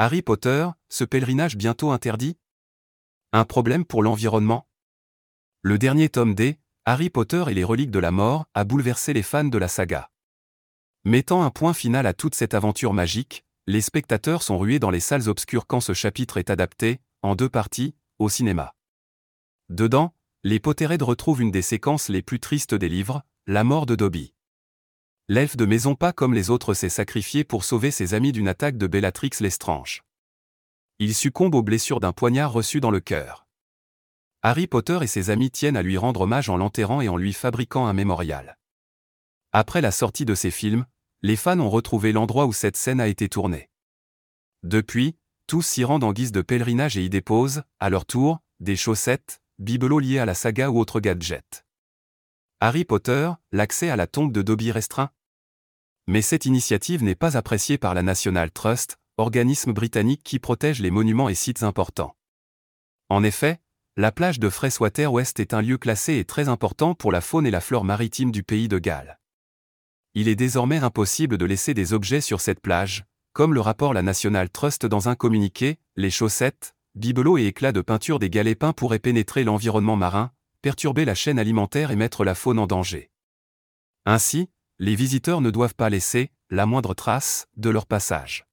Harry Potter, ce pèlerinage bientôt interdit? Un problème pour l'environnement? Le dernier tome D, Harry Potter et les reliques de la mort, a bouleversé les fans de la saga. Mettant un point final à toute cette aventure magique, les spectateurs sont rués dans les salles obscures quand ce chapitre est adapté, en deux parties, au cinéma. Dedans, les Potterheads retrouvent une des séquences les plus tristes des livres, la mort de Dobby. L'elfe de maison pas comme les autres s'est sacrifié pour sauver ses amis d'une attaque de Bellatrix Lestrange. Il succombe aux blessures d'un poignard reçu dans le cœur. Harry Potter et ses amis tiennent à lui rendre hommage en l'enterrant et en lui fabriquant un mémorial. Après la sortie de ces films, les fans ont retrouvé l'endroit où cette scène a été tournée. Depuis, tous s'y rendent en guise de pèlerinage et y déposent, à leur tour, des chaussettes, bibelots liés à la saga ou autres gadgets. Harry Potter, l'accès à la tombe de Dobby restreint Mais cette initiative n'est pas appréciée par la National Trust, organisme britannique qui protège les monuments et sites importants. En effet, la plage de Freshwater West est un lieu classé et très important pour la faune et la flore maritime du pays de Galles. Il est désormais impossible de laisser des objets sur cette plage, comme le rapport la National Trust dans un communiqué, les chaussettes, bibelots et éclats de peinture des galets pourraient pénétrer l'environnement marin, perturber la chaîne alimentaire et mettre la faune en danger. Ainsi, les visiteurs ne doivent pas laisser, la moindre trace, de leur passage.